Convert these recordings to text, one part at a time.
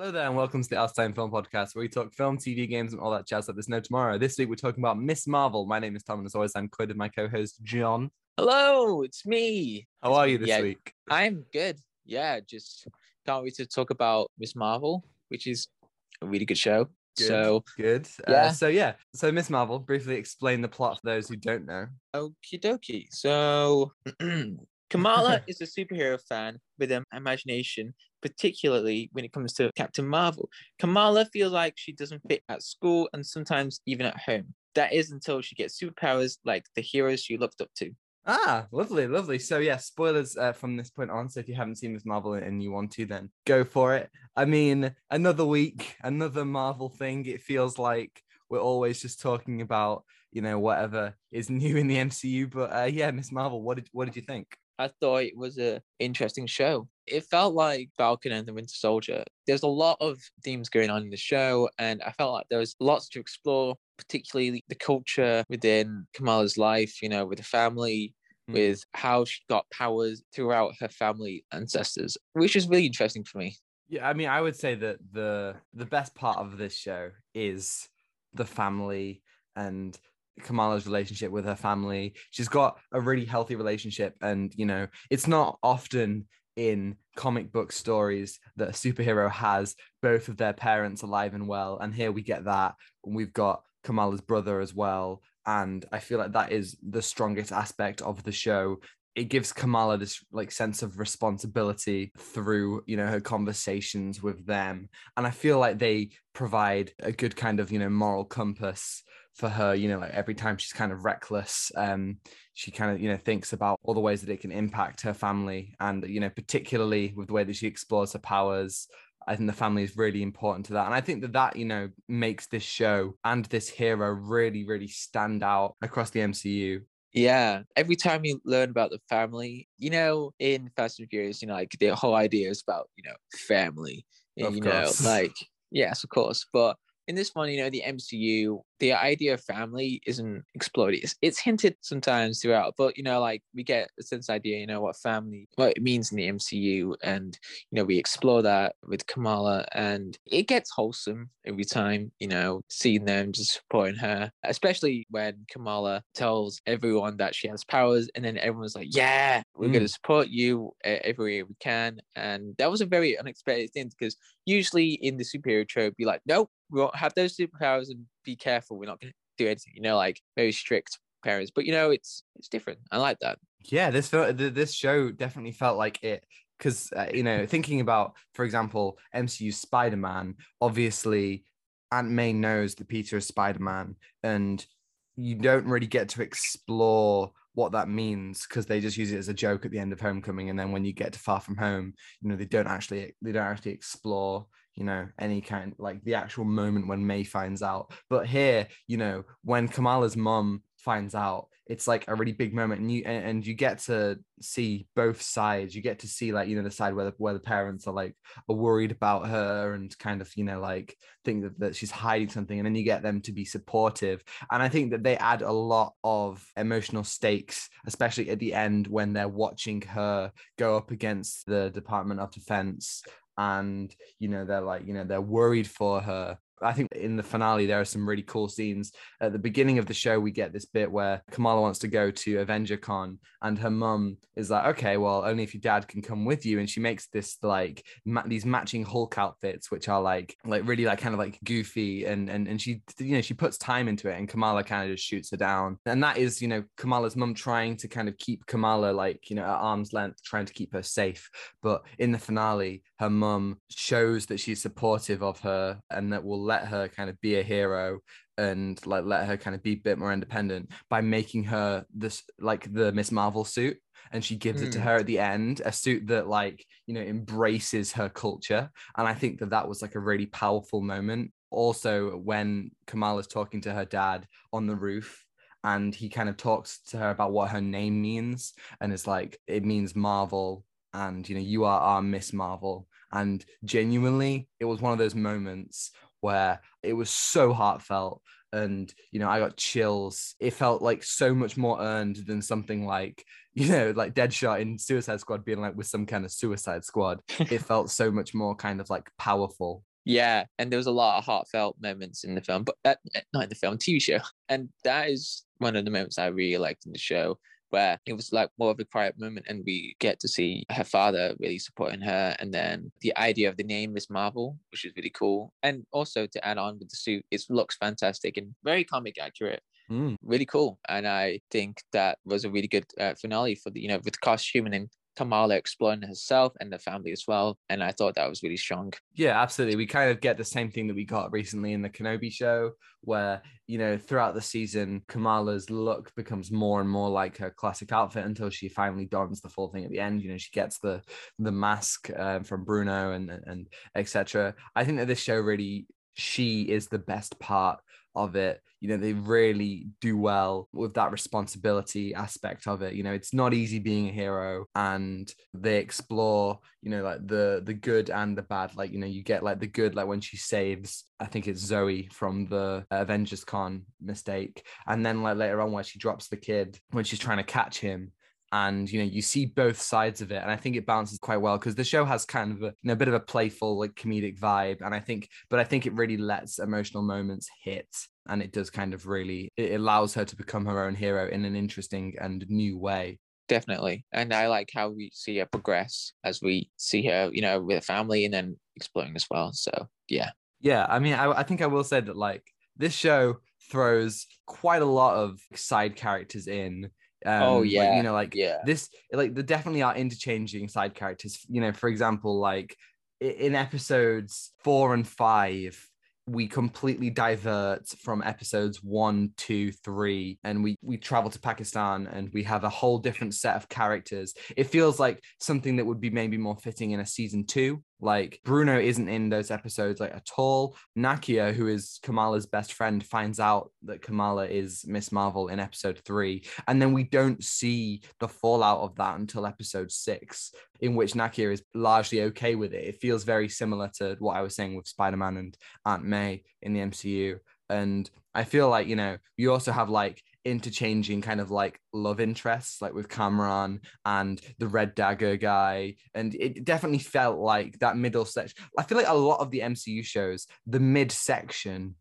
Hello there, and welcome to the Time Film Podcast, where we talk film, TV, games, and all that jazz that there's no tomorrow. This week, we're talking about Miss Marvel. My name is Tom, and as always, I'm quoted my co-host John. Hello, it's me. How are you this Yeah. week? I'm good. Yeah, just can't wait to talk about Miss Marvel, which is a really good show. Good. So, Good. Uh, Yeah. so yeah, so Miss Marvel. Briefly explain the plot for those who don't know. okie dokie. So, Kamala is a superhero fan with an imagination, particularly when it comes to Captain Marvel. Kamala feels like she doesn't fit at school and sometimes even at home. That is until she gets superpowers like the heroes she looked up to. Ah, lovely, lovely. So yeah, spoilers uh, from this point on. So if you haven't seen Miss Marvel and you want to, then go for it. I mean, another week, another Marvel thing. It feels like we're always just talking about you know whatever is new in the MCU. But uh, yeah, Miss Marvel, what did what did you think? I thought it was a interesting show. It felt like Falcon and the Winter Soldier. There's a lot of themes going on in the show, and I felt like there was lots to explore, particularly the culture within Kamala's life, you know, with the family, Mm. with how she got powers throughout her family ancestors, which is really interesting for me. Yeah, I mean, I would say that the the best part of this show is the family and Kamala's relationship with her family. She's got a really healthy relationship, and you know, it's not often in comic book stories that a superhero has both of their parents alive and well, and here we get that. We've got Kamala's brother as well, and I feel like that is the strongest aspect of the show it gives Kamala this like sense of responsibility through you know her conversations with them and I feel like they provide a good kind of you know moral compass for her you know like every time she's kind of reckless um she kind of you know thinks about all the ways that it can impact her family and you know particularly with the way that she explores her powers I think the family is really important to that. And I think that that, you know, makes this show and this hero really, really stand out across the MCU. Yeah, every time you learn about the family, you know, in Fast and Furious, you know, like the whole idea is about, you know, family. And, you course. know, like, yes, of course. But in this one, you know, the MCU, the idea of family isn't explored. It's, it's hinted sometimes throughout, but, you know, like we get a sense idea, you know, what family, what it means in the MCU. And, you know, we explore that with Kamala and it gets wholesome every time, you know, seeing them just supporting her, especially when Kamala tells everyone that she has powers and then everyone's like, yeah, we're going to mm. support you every way we can. And that was a very unexpected thing because usually in the superhero trope, be like, nope, we won't have those superpowers and be careful. We're not going to do anything, you know, like very strict parents. But, you know, it's it's different. I like that. yeah this this show definitely felt like it because uh, you know thinking about for example mcu spider-man obviously aunt may knows that peter is spider-man and you don't really get to explore what that means because they just use it as a joke at the end of homecoming and then when you get to far from home you know they don't actually they don't actually explore you know any kind like the actual moment when may finds out. But here you know when kamala's mom finds out it's like a really big moment. And you and, and you get to see both sides. You get to see like you know the side where the, where the parents are like are worried about her and kind of you know like think that, that she's hiding something. And then you get them to be supportive. And i think that they add a lot of emotional stakes especially at the end when they're watching her go up against the department of defense and you know they're like you know they're worried for her I think in the finale there are some really cool scenes. At the beginning of the show, we get this bit where Kamala wants to go to Avenger Con, and her mum is like, "Okay, well, only if your dad can come with you." And she makes this like ma- these matching Hulk outfits, which are like like really like kind of like goofy, and and and she you know she puts time into it, and Kamala kind of just shoots her down. And that is you know Kamala's mum trying to kind of keep Kamala like you know at arm's length, trying to keep her safe. But in the finale, her mum shows that she's supportive of her and that will let her kind of be a hero and like let her kind of be a bit more independent by making her this like the Miss Marvel suit. And she gives it to Mm. her at the end, a suit that like you know embraces her culture. And I think that that was like a really powerful moment. Also, when Kamala's talking to her dad on the roof, and he kind of talks to her about what her name means, and it's like it means Marvel, and you know you are our Miss Marvel, and genuinely, it was one of those moments where it was so heartfelt and you know i got chills. It felt like so much more earned than something like you know like deadshot in suicide squad being like with some kind of suicide squad. It felt so much more kind of like powerful. Yeah, and there was a lot of heartfelt moments in the film, but uh, not in the film, TV show, and that is one of the moments I really liked in the show where it was like more of a quiet moment and we get to see her father really supporting her and then the idea of the name Miss Marvel which is really cool. And also to add on with the suit it looks fantastic and very comic accurate. Mm. really cool. And i think that was a really good uh, finale for the you know with the costume and kamala exploring herself and the family as well and i thought that was really strong Yeah, absolutely. We kind of get the same thing that we got recently in the Kenobi show, where, you know, throughout the season, Kamala's look becomes more and more like her classic outfit until she finally dons the full thing at the end. You know, she gets the the mask um, from Bruno and and etc. I think that this show really, she is the best part of it. You know, they really do well with that responsibility aspect of it. You know, it's not easy being a hero, and they explore, you know, like the the good and the bad. Like, you know, you get like the good, like when she saves, I think it's Zoe from the Avengers Con mistake, and then like later on where she drops the kid when she's trying to catch him and you know you see both sides of it and i think it balances quite well because the show has kind of a you know, a bit of a playful like comedic vibe and i think but i think it really lets emotional moments hit and it does kind of really it allows her to become her own hero in an interesting and new way. Definitely and i like how we see her progress as we see her you know with her family and then exploring as well so yeah. Yeah i mean i, I think i will say that like this show throws quite a lot of side characters in um, Oh, like, yeah, you know like yeah. this like there definitely are interchanging side characters. You know for example like in episodes four and five we completely divert from episodes one two three and we we travel to pakistan and we have a whole different set of characters. It feels like something that would be maybe more fitting in a season two like bruno isn't in those episodes like at all nakia who is kamala's best friend finds out that kamala is miss marvel in episode three and then we don't see the fallout of that until episode six, in which Nakia is largely okay with it. It feels very similar to what I was saying with Spider Man and Aunt May in the MCU. And I feel like, you know, you also have like interchanging kind of like love interests, like with Cameron and the Red Dagger guy. And it definitely felt like that middle section. I feel like a lot of the MCU shows, the mid section,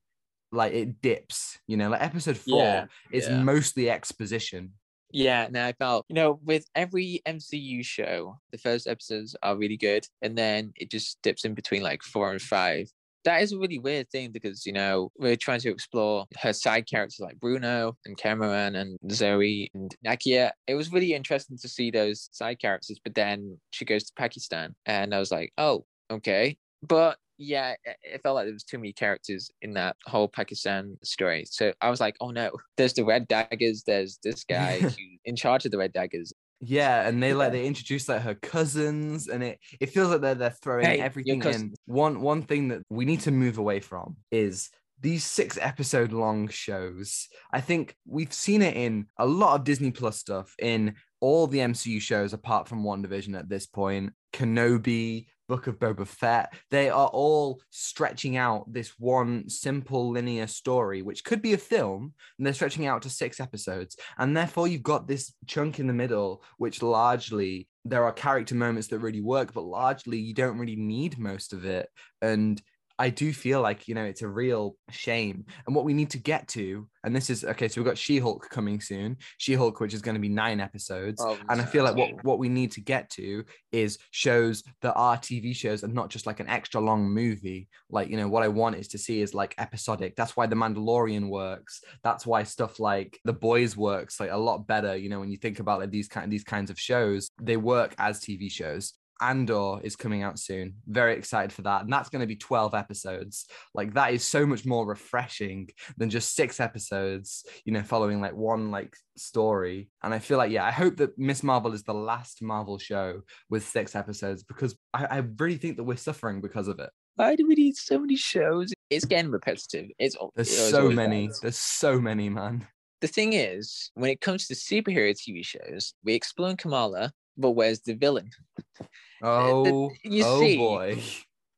like it dips, you know, like episode four Yeah, is yeah. mostly exposition. Yeah, now I felt, you know, with every MCU show, the first episodes are really good, and then it just dips in between like four and five. That is a really weird thing because, you know, we're trying to explore her side characters like Bruno and Cameron and Zoe and Nakia. It was really interesting to see those side characters, but then she goes to Pakistan, and I was like, oh, okay. But yeah, it felt like there was too many characters in that whole Pakistan story. So I was like, oh no, there's the Red Daggers, there's this guy who's in charge of the Red Daggers. Yeah, and they like they introduce like her cousins, and it it feels like they're they're throwing Hey, everything in. One one thing that we need to move away from is these six episode long shows. I think we've seen it in a lot of Disney Plus stuff in all the MCU shows apart from WandaVision at this point. Kenobi, Book of Boba Fett, they are all stretching out this one simple linear story, which could be a film, and they're stretching out to six episodes. And therefore, you've got this chunk in the middle, which largely there are character moments that really work, but largely you don't really need most of it. And I do feel like, you know, it's a real shame. And what we need to get to, and this is okay, so we've got She Hulk coming soon, She Hulk, which is going to be nine episodes. Oh, and I feel like what, what we need to get to is shows that are TV shows and not just like an extra long movie. Like, you know, what I want is to see is like episodic. That's why The Mandalorian works. That's why stuff like The Boys works like a lot better. You know, when you think about like these kind these kinds of shows, they work as TV shows. Andor is coming out soon. Very excited for that. And that's going to be 12 episodes. Like that is so much more refreshing than just six episodes, you know, following like one like story. And I feel like, yeah, I hope that Miss Marvel is the last Marvel show with six episodes because I, I really think that we're suffering because of it. Why do we need so many shows? It's getting repetitive. It's There's it was so many. was. There's so many, man. The thing is, when it comes to superhero TV shows, we explore Kamala, but where's the villain? Oh, you oh see- boy.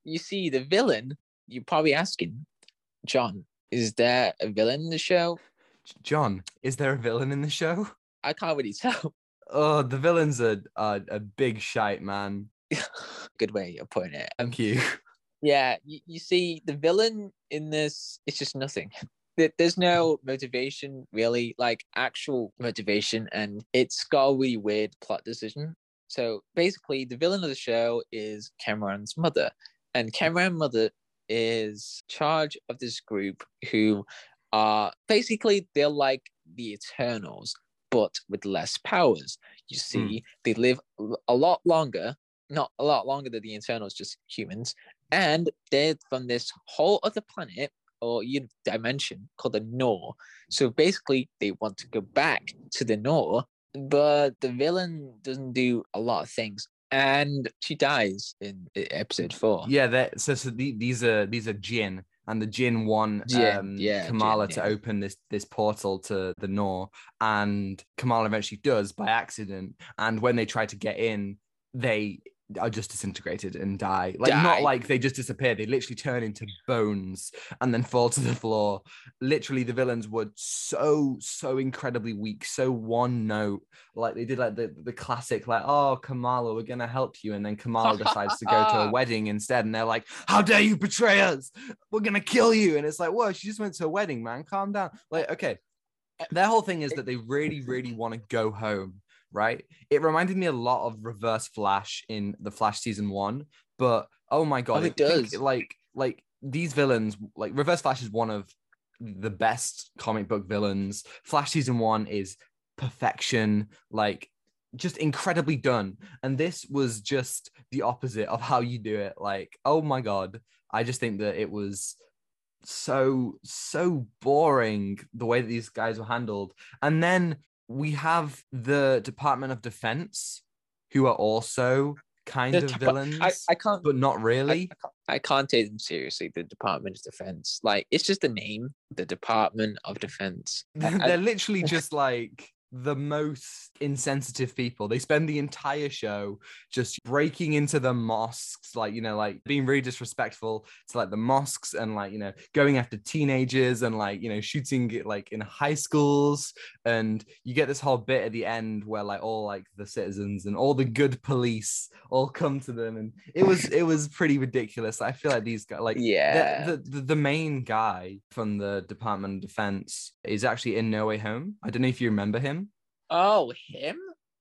You see, the villain. You're probably asking, John, is there a villain in the show? John, is there a villain in the show? I can't really tell. Oh, the villain's a a, a big shite, man. Good way of putting it. Um, Thank you. Yeah, you, you see, the villain in this it's just nothing. There- There's no motivation really, like actual motivation, and it's got a really weird plot decision. So basically, the villain of the show is Cameron's mother, and Cameron's mother is charge of this group who are basically they're like the Eternals, but with less powers. You hmm. see, they live a lot longer, not a lot longer than the Eternals, just humans, and they're from this whole other planet or un- dimension called the Nor. So basically, they want to go back to the Nor, but the villain doesn't do a lot of things, and she dies in episode four. Yeah, that so so the, these are these are Jin, and the Jin want Jin, um, yeah, Kamala Jin, to open this this portal to the Nor, and Kamala eventually does by accident. And when they try to get in, they are just disintegrated and die. Like not like they just disappear; they literally turn into bones and then fall to the floor. Literally, the villains were so so incredibly weak, so one note. Like they did like the the classic like, "Oh, Kamala, we're gonna help you," and then Kamala decides to go to a wedding instead, and they're like, "How dare you betray us? We're gonna kill you!" And it's like, "Whoa, she just went to a wedding, man. Calm down." Like, okay, their whole thing is that they really, really want to go home, right? It reminded me a lot of Reverse Flash in the Flash season one, but oh my god, Oh, it think, does. like, like these villains, like Reverse Flash is one of the best comic book villains. Flash season one is perfection, like just incredibly done. And this was just the opposite of how you do it. Like, oh my god, I just think that it was so so boring the way that these guys were handled. And then we have the Department of Defense, who are also kind The of Depa- villains, I, I can't but not really. I can't- I can't take them seriously. The Department of Defense, like it's just the name, the Department of Defense. They're literally just like the most insensitive people. They spend the entire show just breaking into the mosques, like, you know, like being really disrespectful to like the mosques and like, you know, going after teenagers and like, you know, shooting it like in high schools. And you get this whole bit at the end where like all like the citizens and all the good police all come to them. And it was, it was pretty ridiculous. I feel like these guys, like, yeah, the, the the main guy from the Department of Defense is actually in No Way Home. I don't know if you remember him. Oh him.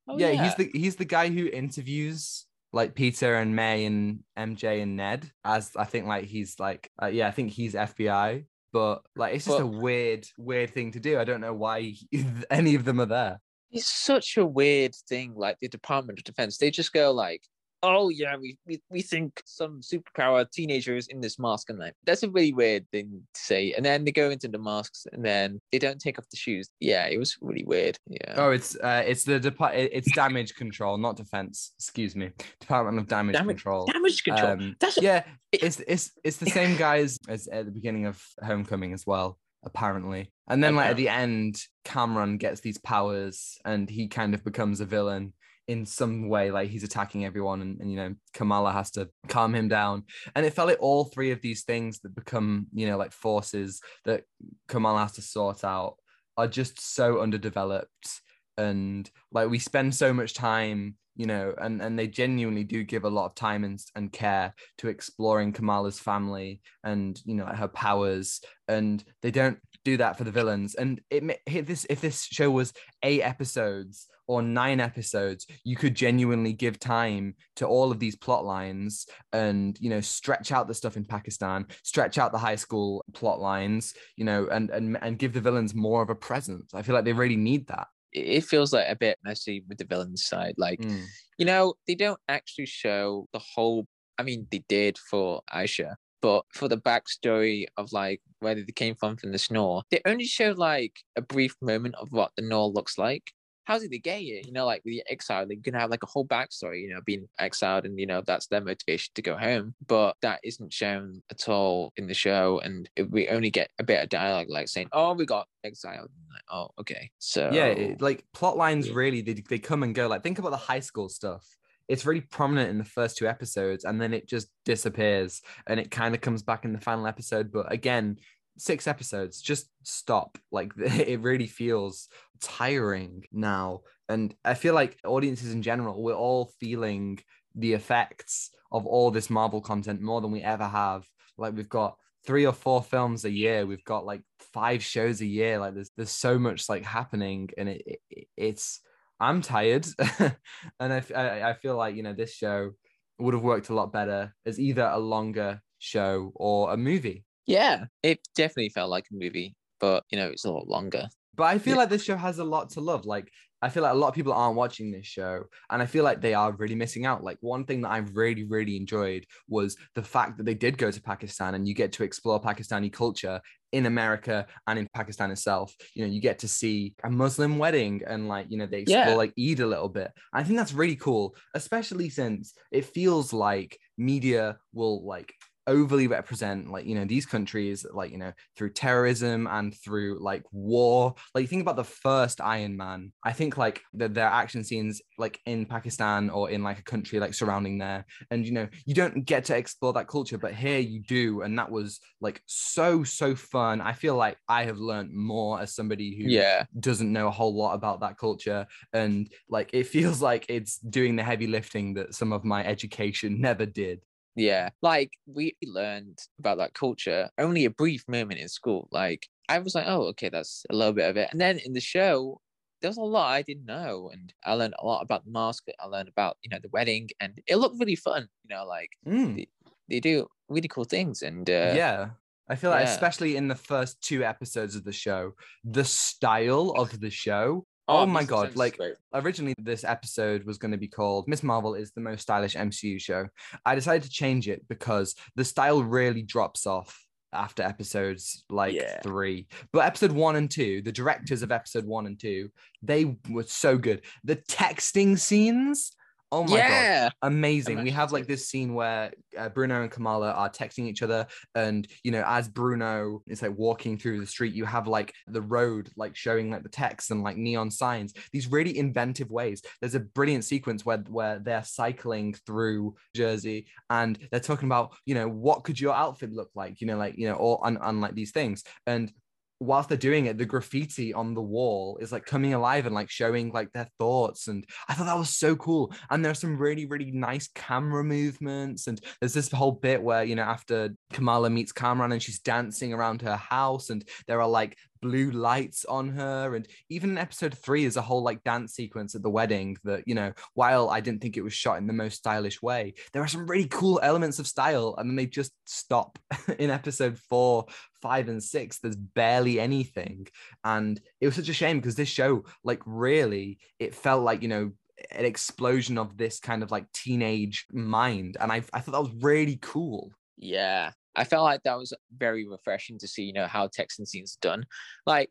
Oh, yeah, he's the he's the guy who interviews like Peter and May and MJ and Ned as I think like he's like uh, yeah I think he's FBI. But like it's just But- a weird weird thing to do. I don't know why he- any of them are there. It's such a weird thing. Like the Department of Defense, they just go like, "Oh yeah, we we, we think some superpower teenager is in this mask," and like that's a really weird thing to say. And then they go into the masks, and then they don't take off the shoes. Yeah, it was really weird. Yeah. Oh, it's uh, it's the depart it's damage control, not defense. Excuse me, Department of Damage Damage- Control. Damage control. Um, that's a- yeah, it's it's it's the same guys as at the beginning of Homecoming as well, apparently. And then like at the end, Cameron gets these powers and he kind of becomes a villain in some way, like he's attacking everyone, and, and you know, Kamala has to calm him down. And it felt like all three of these things that become, you know, like forces that Kamala has to sort out are just so underdeveloped. And like we spend so much time, you know, and, and they genuinely do give a lot of time and, and care to exploring Kamala's family and you know her powers, and they don't do that for the villains. And it if this if this show was eight episodes or nine episodes, you could genuinely give time to all of these plot lines and you know stretch out the stuff in Pakistan, stretch out the high school plot lines, you know, and and and give the villains more of a presence. I feel like they really need that. It feels like a bit messy with the villain side. Like Mm. you know, they don't actually show the whole. I mean, they did for Aisha, but for the backstory of like where they came from from the snore, they only show like a brief moment of what the Nor looks like. How did they get here? You know, like with the exile, they're gonna have like a whole backstory. You know, being exiled, and you know that's their motivation to go home. But that isn't shown at all in the show, and it, we only get a bit of dialogue, like saying, "Oh, we got exiled." Like, oh, okay. So yeah it- like plot lines Yeah. really they, they come and go like think about the high school stuff it's really prominent in the first two episodes and then it just disappears and it kind of comes back in the final episode but again six episodes just stop like it really feels tiring now and i feel like audiences in general we're all feeling the effects of all this Marvel content more than we ever have. Like we've got three or four films a year. We've got like five shows a year. Like there's there's so much like happening, and it, it it's I'm tired, and I, I I feel like you know this show would have worked a lot better as either a longer show or a movie. Yeah, it definitely felt like a movie, but you know it's a lot longer. But I feel Yeah. like this show has a lot to love. Like I feel like a lot of people aren't watching this show, and I feel like they are really missing out. Like one thing that I really, really enjoyed was the fact that they did go to Pakistan, and you get to explore Pakistani culture in America and in Pakistan itself. You know, you get to see a Muslim wedding, and like you know they explore Yeah. like Eid a little bit. I think that's really cool, especially since it feels like media will like overly represent like you know these countries like you know through terrorism and through like war. Like think about the first iron man i think like the, their action scenes like in pakistan or in like a country like surrounding there. And you know you don't get to explore that culture but here you do. And that was like so so fun. I feel like i have learned more as somebody who Yeah, doesn't know a whole lot about that culture. And like it feels like it's doing the heavy lifting that some of my education never did yeah. Like we learned about that culture only a brief moment in school. Like I was like, oh, okay, that's a little bit of it. And then in the show, there was a lot I didn't know, and I learned a lot about the mask. I learned about you know the wedding, and it looked really fun. You know, like Mm. they do really cool things, and uh, yeah i feel like yeah. especially in the first two episodes of the show the style of the show Oh, oh, my god like great. originally this episode was going to be called miss marvel is the most stylish mcu show i decided to change it because the style really drops off after episodes like Yeah. three but episode one and two the directors of episode one and two they were so good the texting scenes oh my god yeah, amazing. We have like this scene where uh, Bruno and Kamala are texting each other, and you know, as Bruno is like walking through the street, you have like the road like showing like the text and like neon signs. These really inventive ways. There's a brilliant sequence where where they're cycling through Jersey and they're talking about you know what could your outfit look like, you know, like you know, or on, on like these things and whilst they're doing it, the graffiti on the wall is like coming alive and like showing like their thoughts. And I thought that was so cool. And there's some really, really nice camera movements. And there's this whole bit where, you know, after Kamala meets Cameron and she's dancing around her house and there are like blue lights on her. And even in episode three is a whole like dance sequence at the wedding that, you know, while I didn't think it was shot in the most stylish way, there are some really cool elements of style. And then they just stop in episode four, five, and six. There's barely anything. And it was such a shame because this show, like, really, it felt like, you know, an explosion of this kind of like teenage mind. And I, I thought that was really cool. yeah. I felt like that was very refreshing to see, you know, how Texan scenes done. Like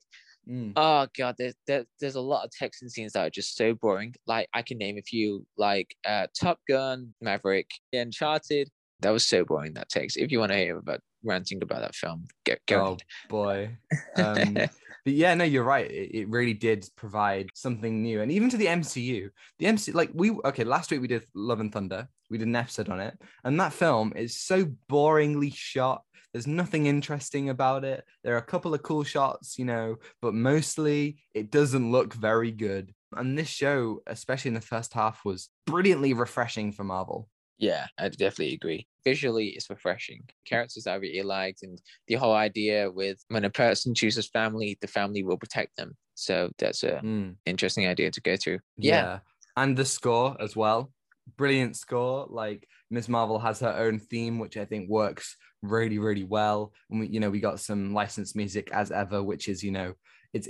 Mm. Oh god, there, there, there's a lot of Texan scenes that are just so boring. Like I can name a few, like uh, Top Gun, Maverick, Uncharted. That was so boring. That takes. If you want to hear about ranting about that film, get go. Oh boy. Um, but yeah, no, you're right. It, it really did provide something new, and even to the MCU, the MC, like we okay, last week we did Love and Thunder. We did an episode on it, and that film is so boringly shot. There's nothing interesting about it. There are a couple of cool shots, you know, but mostly it doesn't look very good. And this show, especially in the first half, was brilliantly refreshing for Marvel. Yeah, I definitely agree. Visually, it's refreshing. Characters I really liked, and the whole idea with when a person chooses family, the family will protect them. So that's a Mm. interesting idea to go through. Yeah, And the score as well. Brilliant score. Like Miss Marvel has her own theme, which I think works really, really well. And we, you know, we got some licensed music as ever, which is, you know, it's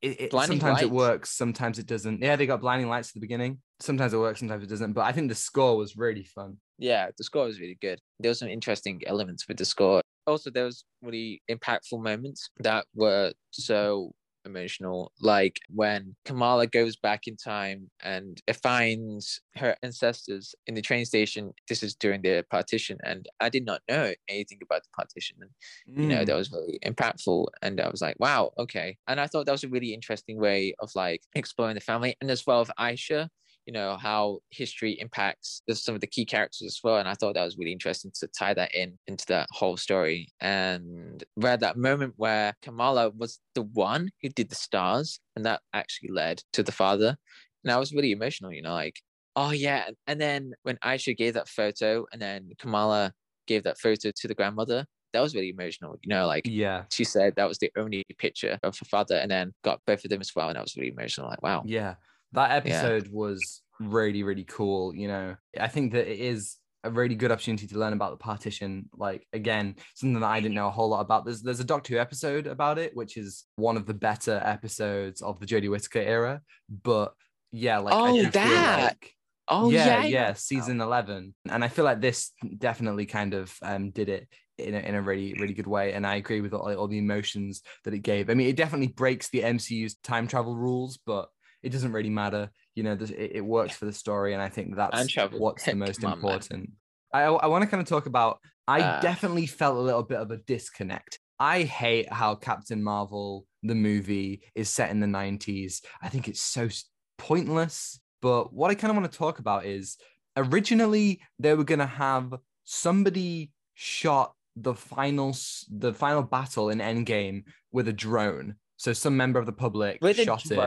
it, it, sometimes it works, sometimes it doesn't. Yeah, they got blinding lights at the beginning. Sometimes it works, sometimes it doesn't. But I think the score was really fun. yeah, the score was really good. There was some interesting elements with the score. Also, there was really impactful moments that were so emotional, like when Kamala goes back in time and finds her ancestors in the train station. This is during the partition, and I did not know anything about the partition. And you know Mm. that was really impactful and i was like wow okay and i thought that was a really interesting way of like exploring the family and as well with aisha you know how history impacts some of the key characters as well and i thought that was really interesting to tie that in into that whole story and where that moment where kamala was the one who did the stars and that actually led to the father and i was really emotional you know like Oh yeah, and then when Aisha gave that photo, and then Kamala gave that photo to the grandmother, that was really emotional. You know, like Yeah. she said that was the only picture of her father, and then got both of them as well, and that was really emotional. Like wow, Yeah. That episode was really, really cool. You know, I think that it is a really good opportunity to learn about the partition. Like again, something that I didn't know a whole lot about. There's there's a Doctor Who episode about it, which is one of the better episodes of the Jodie Whittaker era. But yeah, like I Oh, that. like oh yeah, yeah, yeah, season eleven, and I feel like this definitely kind of um did it in a, in a really really good way, and I agree with all, all the emotions that it gave. I mean, it definitely breaks the MCU's time travel rules, but it doesn't really matter. You know, this- it, it works for the story, and I think that's what's the most important. I I want to kind of talk about. I Ah. definitely felt a little bit of a disconnect. I hate how Captain Marvel the movie is set in the 90s. I think it's so pointless. But what I kind of want to talk about is originally they were going to have somebody shot the final the final battle in Endgame with a drone. So some member of the public With shot it.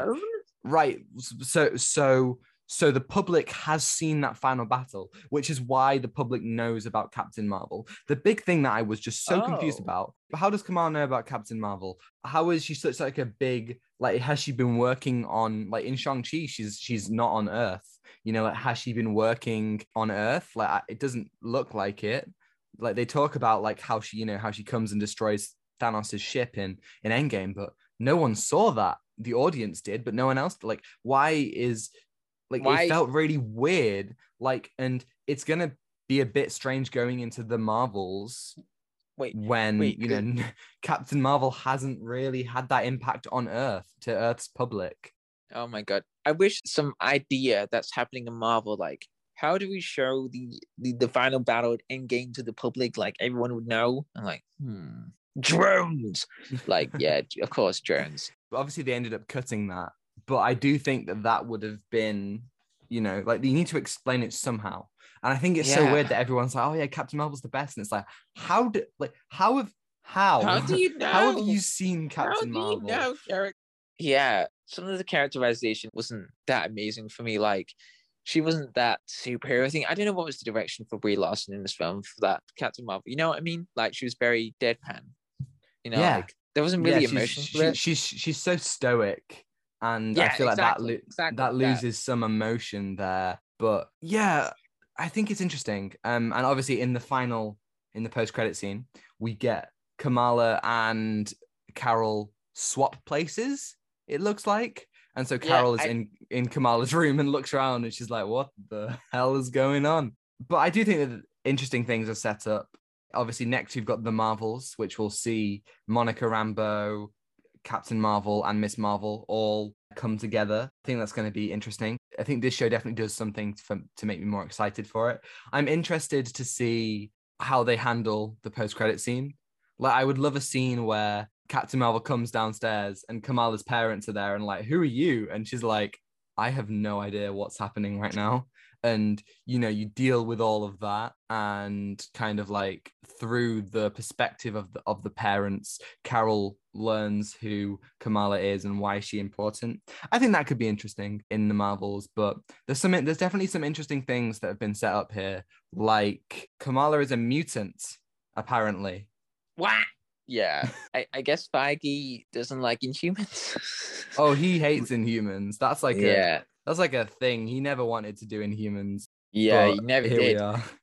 Right. So so so the public has seen that final battle, which is why the public knows about Captain Marvel. The big thing that I was just so confused Oh. about, how does Kamal know about Captain Marvel? How is she such like a big like has she been working on like in Shang-Chi, she's she's not on Earth. You know, like has she been working on Earth? Like it doesn't look like it. Like they talk about like how she, you know, how she comes and destroys Thanos' ship in in Endgame, but no one saw that. The audience did, but no one else. Like, why is like Why- it felt really weird? Like, and it's gonna be a bit strange going into the Marvels Wait, when wait, you know Captain Marvel hasn't really had that impact on Earth to Earth's public. Oh my god. I wish some idea that's happening in Marvel, like how do we show the the, the final battle at Endgame to the public? Like everyone would know. I'm like, hmm. Drones. Like, yeah, of course, drones. Obviously, they ended up cutting that. But I do think that that would have been, you know, like you need to explain it somehow. And I think it's so weird that everyone's like, "Oh yeah, Captain Marvel's the best," and it's like, how do like how have how How do you know? how have you seen Captain How Marvel? you know, Sherrick? Yeah, some of the characterization wasn't that amazing for me. Like, she wasn't that superhero thing. I don't know what was the direction for Brie Larson in this film for that Captain Marvel. You know what I mean? Like, she was very deadpan. You know, Yeah. like there wasn't Yeah, really she's, emotion she- she's she's so stoic, and I Yeah, feel like that lo- exactly that that. loses some emotion there. But yeah, I think it's interesting. Um, and obviously in the final in the post credit scene, we get Kamala and Carol swap places. It looks like. And so Yeah, Carol is in in Kamala's room and looks around and she's like, "What the hell is going on?" But I do think that interesting things are set up. Obviously, next we've got the Marvels, which will see Monica Rambeau, Captain Marvel, and Miss Marvel all come together. I think that's going to be interesting. I think this show definitely does something to make me more excited for it. I'm interested to see how they handle the post credit scene. Like, I would love a scene where Captain Marvel comes downstairs and Kamala's parents are there and like, who are you? And she's like, I have no idea what's happening right now. And you know, you deal with all of that and kind of like through the perspective of the of the parents, Carol learns who Kamala is and why is she important. I think that could be interesting in the Marvels, but there's some there's definitely some interesting things that have been set up here. Like Kamala is a mutant, apparently. What? Yeah, I, I guess Feige doesn't like Inhumans. Oh, he hates Inhumans. That's like a yeah, that's like a thing. He never wanted to do in humans. yeah, he never here did. we are.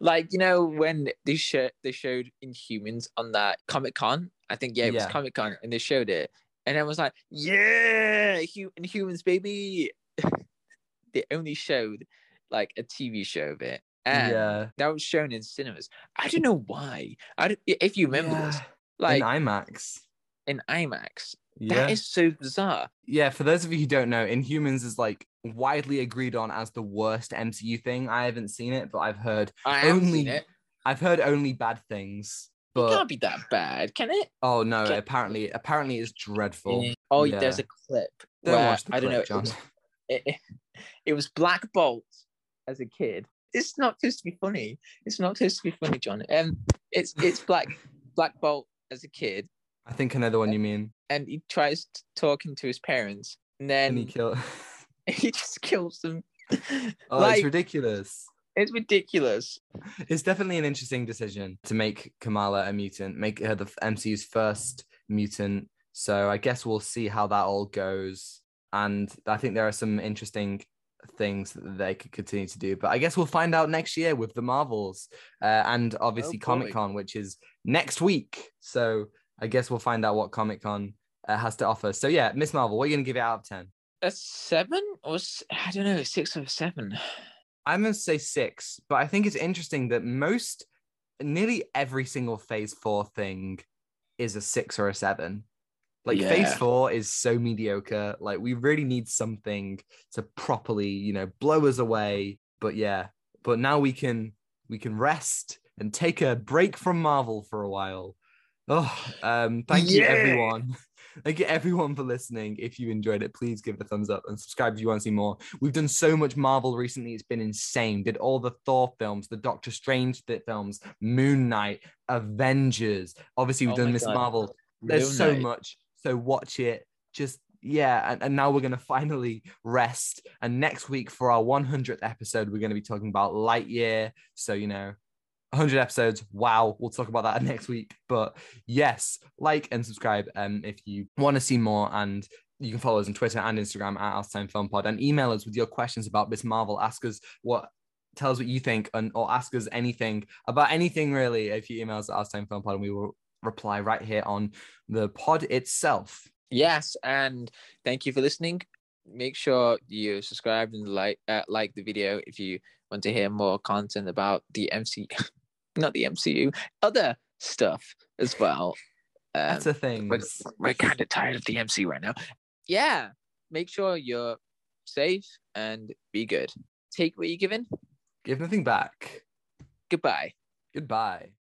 Like you know when they showed they showed Inhumans on that Comic Con. I think yeah, it was Yeah. Comic Con, and they showed it, and I was like, yeah, Hu- Inhumans, baby. they only showed like a TV show of it, and yeah. that was shown in cinemas. I don't know why. I don't, if you remember this, like in IMAX. in IMAX. Yeah. That is so bizarre. yeah, for those of you who don't know, Inhumans is like widely agreed on as the worst MCU thing. I haven't seen it, but I've heard I Only- seen it. I've heard only bad things. But... It can't be that bad, can it? oh no, Ca- apparently apparently it's dreadful. Yeah. Oh, there's a clip. Don't where, the I don't know. John. It, it, it was Black Bolt as a kid. It's not supposed to be funny. It's not supposed to be funny, John. Um, it's it's Black Black Bolt as a kid, I think I know the one you mean. and he tries talking to his parents, and And he then killed he just kills them Oh, like it's ridiculous. it's ridiculous. It's definitely an interesting decision to make Kamala a mutant, make her the MCU's first mutant. So I guess we'll see how that all goes. And I think there are some interesting things that they could continue to do. But I guess we'll find out next year with the Marvels uh, and obviously boy. Comic Con, which is next week. So I guess we'll find out what Comic Con uh, has to offer. So yeah, Miss Marvel, what are you going to give it out of 10? A seven or I don't know, six or seven. I'm going to say six, but I think it's interesting that most, nearly every single phase four thing is a six or a seven. Like phase four is so mediocre. Like we really need something to properly, you know, blow us away. But yeah, but now we can we can rest and take a break from Marvel for a while. Oh, um, thank you everyone. Thank you everyone for listening. If you enjoyed it, please give it a thumbs up and subscribe if you want to see more. We've done so much Marvel recently; it's been insane. Did all the Thor films, the Doctor Strange films, Moon Knight, Avengers. Obviously, we've Oh done Miss Marvel. There's Moon so Knight. much. So watch it. Just yeah, and, and now we're gonna finally rest. And next week for our 100th episode, we're gonna be talking about Lightyear. So you know, 100 episodes. Wow, we'll talk about that next week. But yes, like and subscribe um if you want to see more and. You can follow us on Twitter and Instagram at Time Film Pod and email us with your questions about Miss Marvel. Ask us what tell us what you think and or ask us anything about anything really if you email us at Outatime Film Pod and we will reply right here on the pod itself. Yes, and thank you for listening. Make sure you subscribe and like uh, like the video if you want to hear more content about the MC, not the MCU, other stuff as well. Um, That's a thing. we're, we're kind of tired of the MC right now. Yeah, make sure you're safe and be good. Take what you're given. Give nothing back. Goodbye. Goodbye.